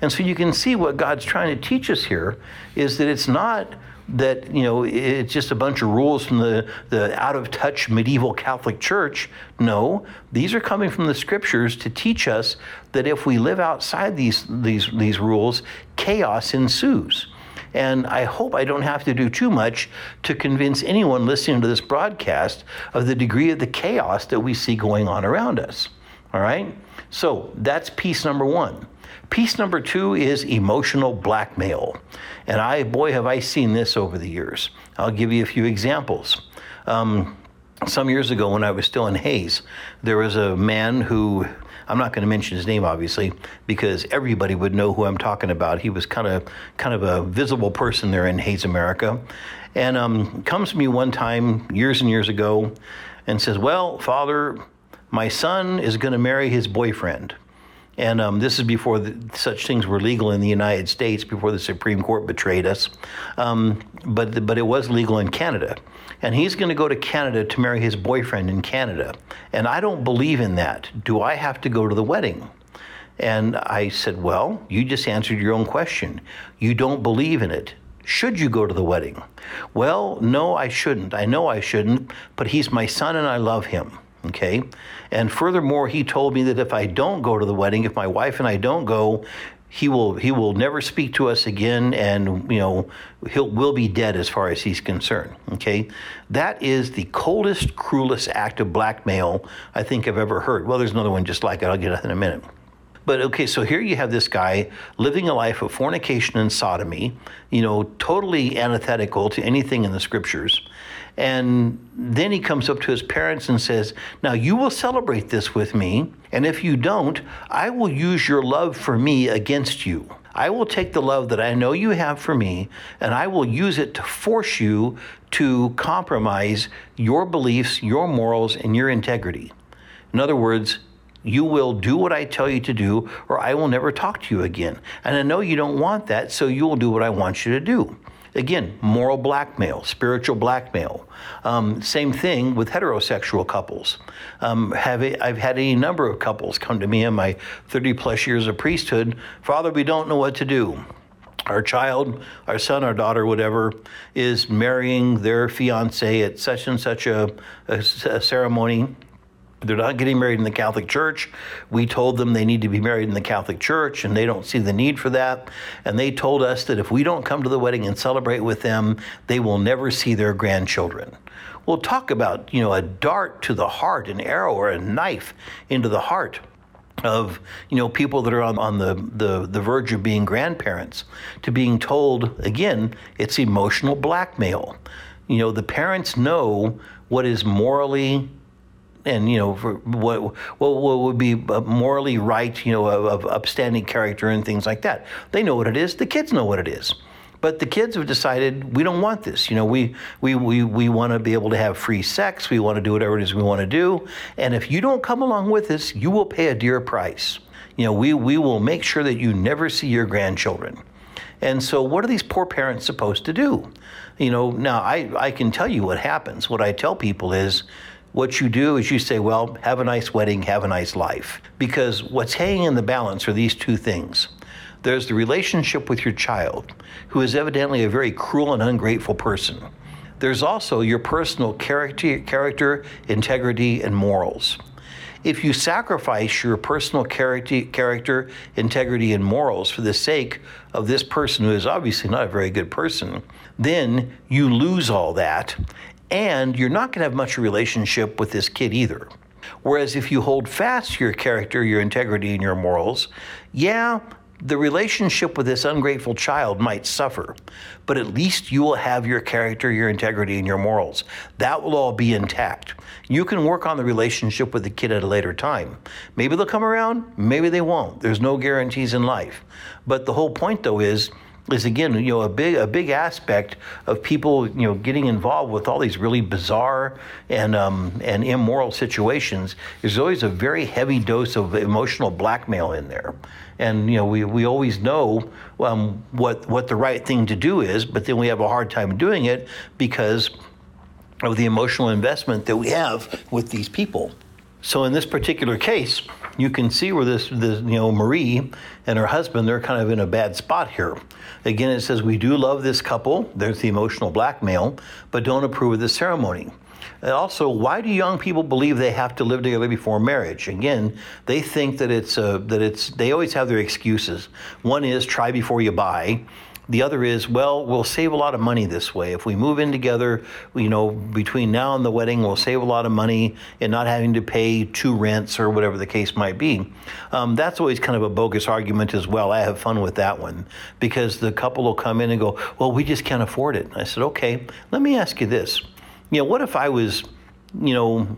And so you can see what God's trying to teach us here is that it's not that you know it's just a bunch of rules from the, the out of touch medieval Catholic Church. No, these are coming from the scriptures to teach us that if we live outside these these these rules, chaos ensues. And I hope I don't have to do too much to convince anyone listening to this broadcast of the degree of the chaos that we see going on around us. All right? So that's piece number one. Piece number two is emotional blackmail. And I, boy, have I seen this over the years. I'll give you a few examples. Um, some years ago, when I was still in Hays, there was a man who I'm not going to mention his name, obviously, because everybody would know who I'm talking about. He was kind of kind of a visible person there in Hays, America, and um, comes to me one time years and years ago, and says, "Well, Father, my son is going to marry his boyfriend." And um, this is before the, such things were legal in the United States, before the Supreme Court betrayed us. Um, but, but it was legal in Canada. And he's going to go to Canada to marry his boyfriend in Canada. And I don't believe in that. Do I have to go to the wedding? And I said, Well, you just answered your own question. You don't believe in it. Should you go to the wedding? Well, no, I shouldn't. I know I shouldn't, but he's my son and I love him. Okay. And furthermore, he told me that if I don't go to the wedding, if my wife and I don't go, he will he will never speak to us again and you know he'll will be dead as far as he's concerned okay that is the coldest cruelest act of blackmail i think i've ever heard well there's another one just like it i'll get it in a minute but okay, so here you have this guy living a life of fornication and sodomy, you know, totally antithetical to anything in the scriptures. And then he comes up to his parents and says, Now you will celebrate this with me. And if you don't, I will use your love for me against you. I will take the love that I know you have for me and I will use it to force you to compromise your beliefs, your morals, and your integrity. In other words, you will do what I tell you to do, or I will never talk to you again. And I know you don't want that, so you will do what I want you to do. Again, moral blackmail, spiritual blackmail. Um, same thing with heterosexual couples. Um, have a, I've had a number of couples come to me in my 30 plus years of priesthood Father, we don't know what to do. Our child, our son, our daughter, whatever, is marrying their fiance at such and such a, a, a ceremony They're not getting married in the Catholic Church. We told them they need to be married in the Catholic Church, and they don't see the need for that. And they told us that if we don't come to the wedding and celebrate with them, they will never see their grandchildren. We'll talk about, you know, a dart to the heart, an arrow or a knife into the heart of you know people that are on, on the, the, the verge of being grandparents to being told again it's emotional blackmail you know the parents know what is morally and you know what what, what would be uh, morally right you know of, of upstanding character and things like that they know what it is the kids know what it is but the kids have decided we don't want this. You know, we we we, we want to be able to have free sex. We want to do whatever it is we want to do. And if you don't come along with us, you will pay a dear price. You know, we we will make sure that you never see your grandchildren. And so, what are these poor parents supposed to do? You know, now I, I can tell you what happens. What I tell people is what you do is you say, well, have a nice wedding, have a nice life. Because what's hanging in the balance are these two things there's the relationship with your child, who is evidently a very cruel and ungrateful person. There's also your personal character, character, integrity, and morals. If you sacrifice your personal character, character, integrity, and morals for the sake of this person who is obviously not a very good person, then you lose all that, and you're not going to have much relationship with this kid either. Whereas if you hold fast to your character, your integrity, and your morals, yeah, the relationship with this ungrateful child might suffer, but at least you will have your character, your integrity, and your morals. That will all be intact. You can work on the relationship with the kid at a later time. Maybe they'll come around, maybe they won't. There's no guarantees in life. But the whole point, though, is is again, you know, a big a big aspect of people, you know, getting involved with all these really bizarre and um, and immoral situations. There's always a very heavy dose of emotional blackmail in there, and you know, we, we always know um, what what the right thing to do is, but then we have a hard time doing it because of the emotional investment that we have with these people. So in this particular case, you can see where this, this, you know, Marie and her husband, they're kind of in a bad spot here. Again, it says, We do love this couple. There's the emotional blackmail, but don't approve of the ceremony. And also, why do young people believe they have to live together before marriage? Again, they think that it's uh, that it's. They always have their excuses. One is try before you buy. The other is, well, we'll save a lot of money this way. If we move in together, you know, between now and the wedding, we'll save a lot of money and not having to pay two rents or whatever the case might be. Um, that's always kind of a bogus argument as well. I have fun with that one because the couple will come in and go, well, we just can't afford it. I said, okay, let me ask you this. You know, what if I was, you know,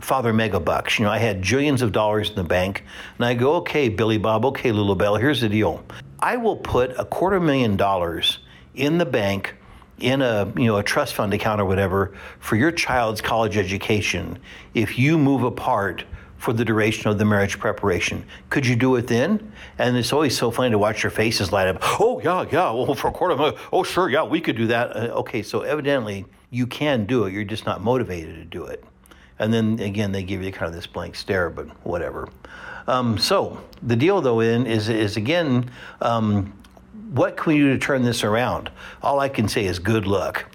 Father Megabucks. You know, I had jillions of dollars in the bank, and I go, okay, Billy Bob, okay, Lulabelle, here's the deal. I will put a quarter million dollars in the bank in a you know a trust fund account or whatever for your child's college education if you move apart for the duration of the marriage preparation. Could you do it then? And it's always so funny to watch your faces light up. Oh yeah, yeah. Well, for a quarter of million. Oh sure, yeah, we could do that. Uh, okay, so evidently you can do it. You're just not motivated to do it. And then again, they give you kind of this blank stare, but whatever. Um, so the deal, though, in is is again, um, what can we do to turn this around? All I can say is good luck.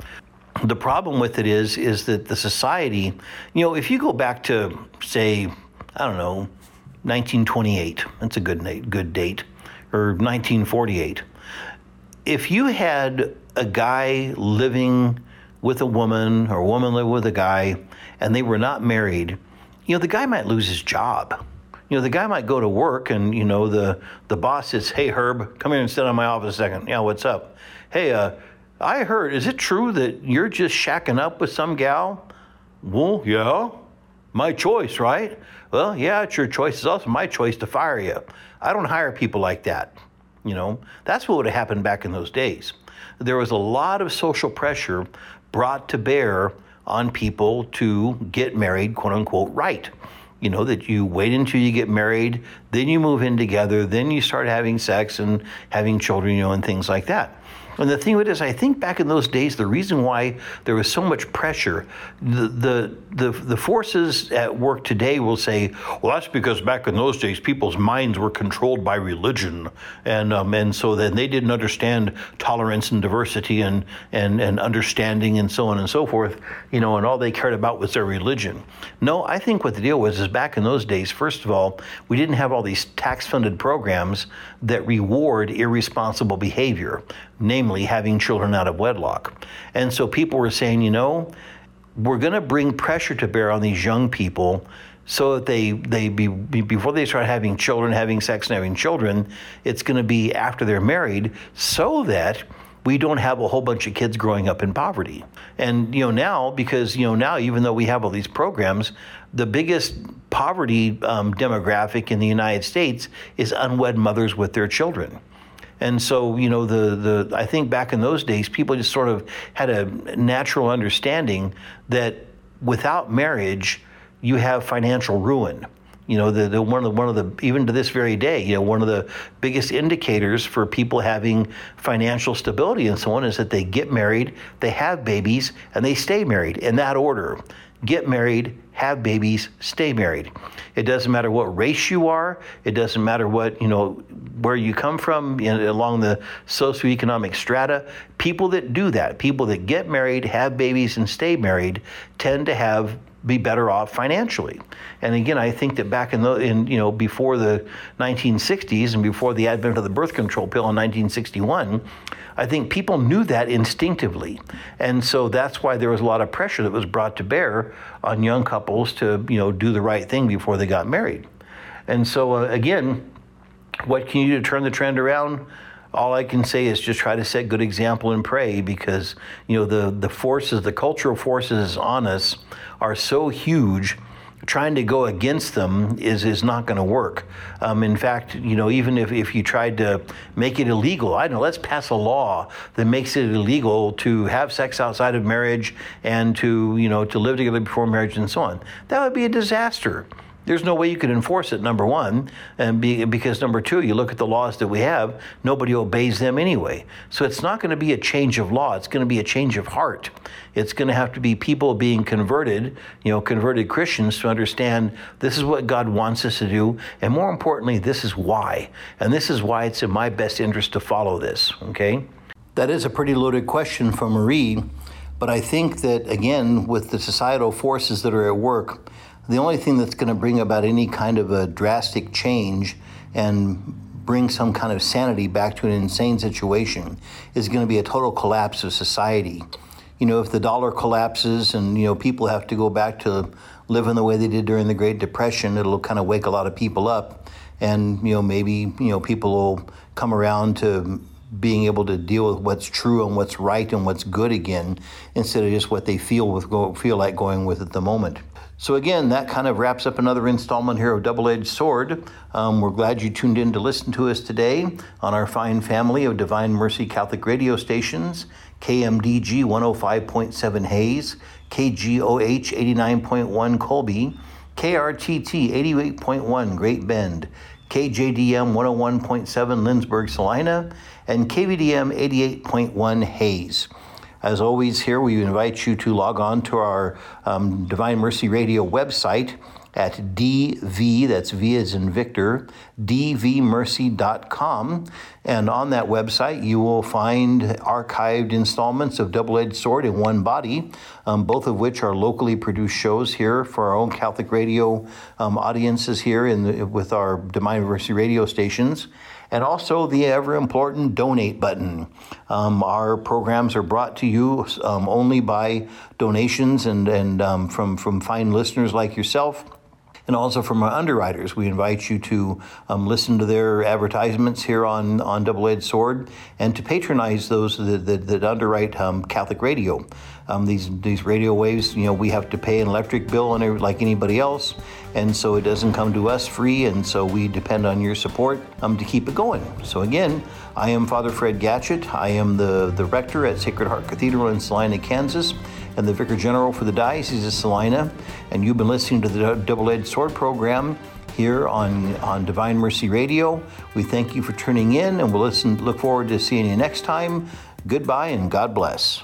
The problem with it is is that the society, you know, if you go back to say, I don't know, 1928, that's a good good date, or 1948. If you had a guy living with a woman or a woman living with a guy and they were not married, you know, the guy might lose his job you know, the guy might go to work and, you know, the, the boss says, hey, Herb, come here and sit in my office a second. Yeah, what's up? Hey, uh, I heard, is it true that you're just shacking up with some gal? Well, yeah. My choice, right? Well, yeah, it's your choice. It's also my choice to fire you. I don't hire people like that. You know, that's what would have happened back in those days. There was a lot of social pressure brought to bear on people to get married, quote unquote, right you know, that you wait until you get married, then you move in together, then you start having sex and having children, you know, and things like that. And the thing of it is, I think back in those days, the reason why there was so much pressure, the, the, the, the forces at work today will say, well, that's because back in those days, people's minds were controlled by religion. And, um, and so then they didn't understand tolerance and diversity and, and, and understanding and so on and so forth, you know, and all they cared about was their religion. No, I think what the deal was is back in those days, first of all, we didn't have all these tax funded programs that reward irresponsible behavior namely having children out of wedlock. And so people were saying, you know, we're going to bring pressure to bear on these young people so that they they be, before they start having children, having sex and having children, it's going to be after they're married, so that we don't have a whole bunch of kids growing up in poverty. And you know now because you know now even though we have all these programs, the biggest poverty um, demographic in the United States is unwed mothers with their children. And so, you know, the, the I think back in those days, people just sort of had a natural understanding that without marriage, you have financial ruin. You know, the, the one of the one of the even to this very day, you know, one of the biggest indicators for people having financial stability and so on is that they get married, they have babies, and they stay married in that order get married, have babies, stay married. It doesn't matter what race you are. It doesn't matter what, you know, where you come from along the socioeconomic strata. People that do that, people that get married, have babies, and stay married, tend to have be better off financially. And again, I think that back in the in you know before the 1960s and before the advent of the birth control pill in 1961, I think people knew that instinctively. And so that's why there was a lot of pressure that was brought to bear on young couples to, you know, do the right thing before they got married. And so uh, again, what can you do to turn the trend around? All I can say is just try to set good example and pray because you know the the forces, the cultural forces on us are so huge. Trying to go against them is is not going to work. Um, in fact, you know, even if, if you tried to make it illegal, I don't know, let's pass a law that makes it illegal to have sex outside of marriage and to you know to live together before marriage and so on. That would be a disaster. There's no way you can enforce it, number one, and be, because number two, you look at the laws that we have, nobody obeys them anyway. So it's not going to be a change of law, it's going to be a change of heart. It's going to have to be people being converted, you know, converted Christians to understand this is what God wants us to do, and more importantly, this is why. And this is why it's in my best interest to follow this, okay? That is a pretty loaded question from Marie, but I think that, again, with the societal forces that are at work, the only thing that's going to bring about any kind of a drastic change and bring some kind of sanity back to an insane situation is going to be a total collapse of society. You know, if the dollar collapses and, you know, people have to go back to living the way they did during the Great Depression, it'll kind of wake a lot of people up. And, you know, maybe, you know, people will come around to being able to deal with what's true and what's right and what's good again instead of just what they feel with go, feel like going with at the moment. So, again, that kind of wraps up another installment here of Double Edged Sword. Um, we're glad you tuned in to listen to us today on our fine family of Divine Mercy Catholic radio stations KMDG 105.7 Hays, KGOH 89.1 Colby, KRTT 88.1 Great Bend, KJDM 101.7 Lindsborg Salina, and KVDM 88.1 Hays. As always, here we invite you to log on to our um, Divine Mercy Radio website at DV, that's V as in Victor, dvmercy.com. And on that website, you will find archived installments of Double Edged Sword in One Body, um, both of which are locally produced shows here for our own Catholic radio um, audiences here in the, with our Divine Mercy radio stations and also the ever important donate button. Um, our programs are brought to you um, only by donations and, and um, from, from fine listeners like yourself and also from our underwriters. We invite you to um, listen to their advertisements here on, on Double Edged Sword and to patronize those that, that, that underwrite um, Catholic radio. Um, these these radio waves, you know, we have to pay an electric bill and like anybody else, and so it doesn't come to us free, and so we depend on your support um, to keep it going. So again, I am Father Fred Gatschet. I am the the rector at Sacred Heart Cathedral in Salina, Kansas and the Vicar General for the Diocese of Salina. And you've been listening to the Double Edged Sword program here on, on Divine Mercy Radio. We thank you for tuning in and we'll listen, look forward to seeing you next time. Goodbye and God bless.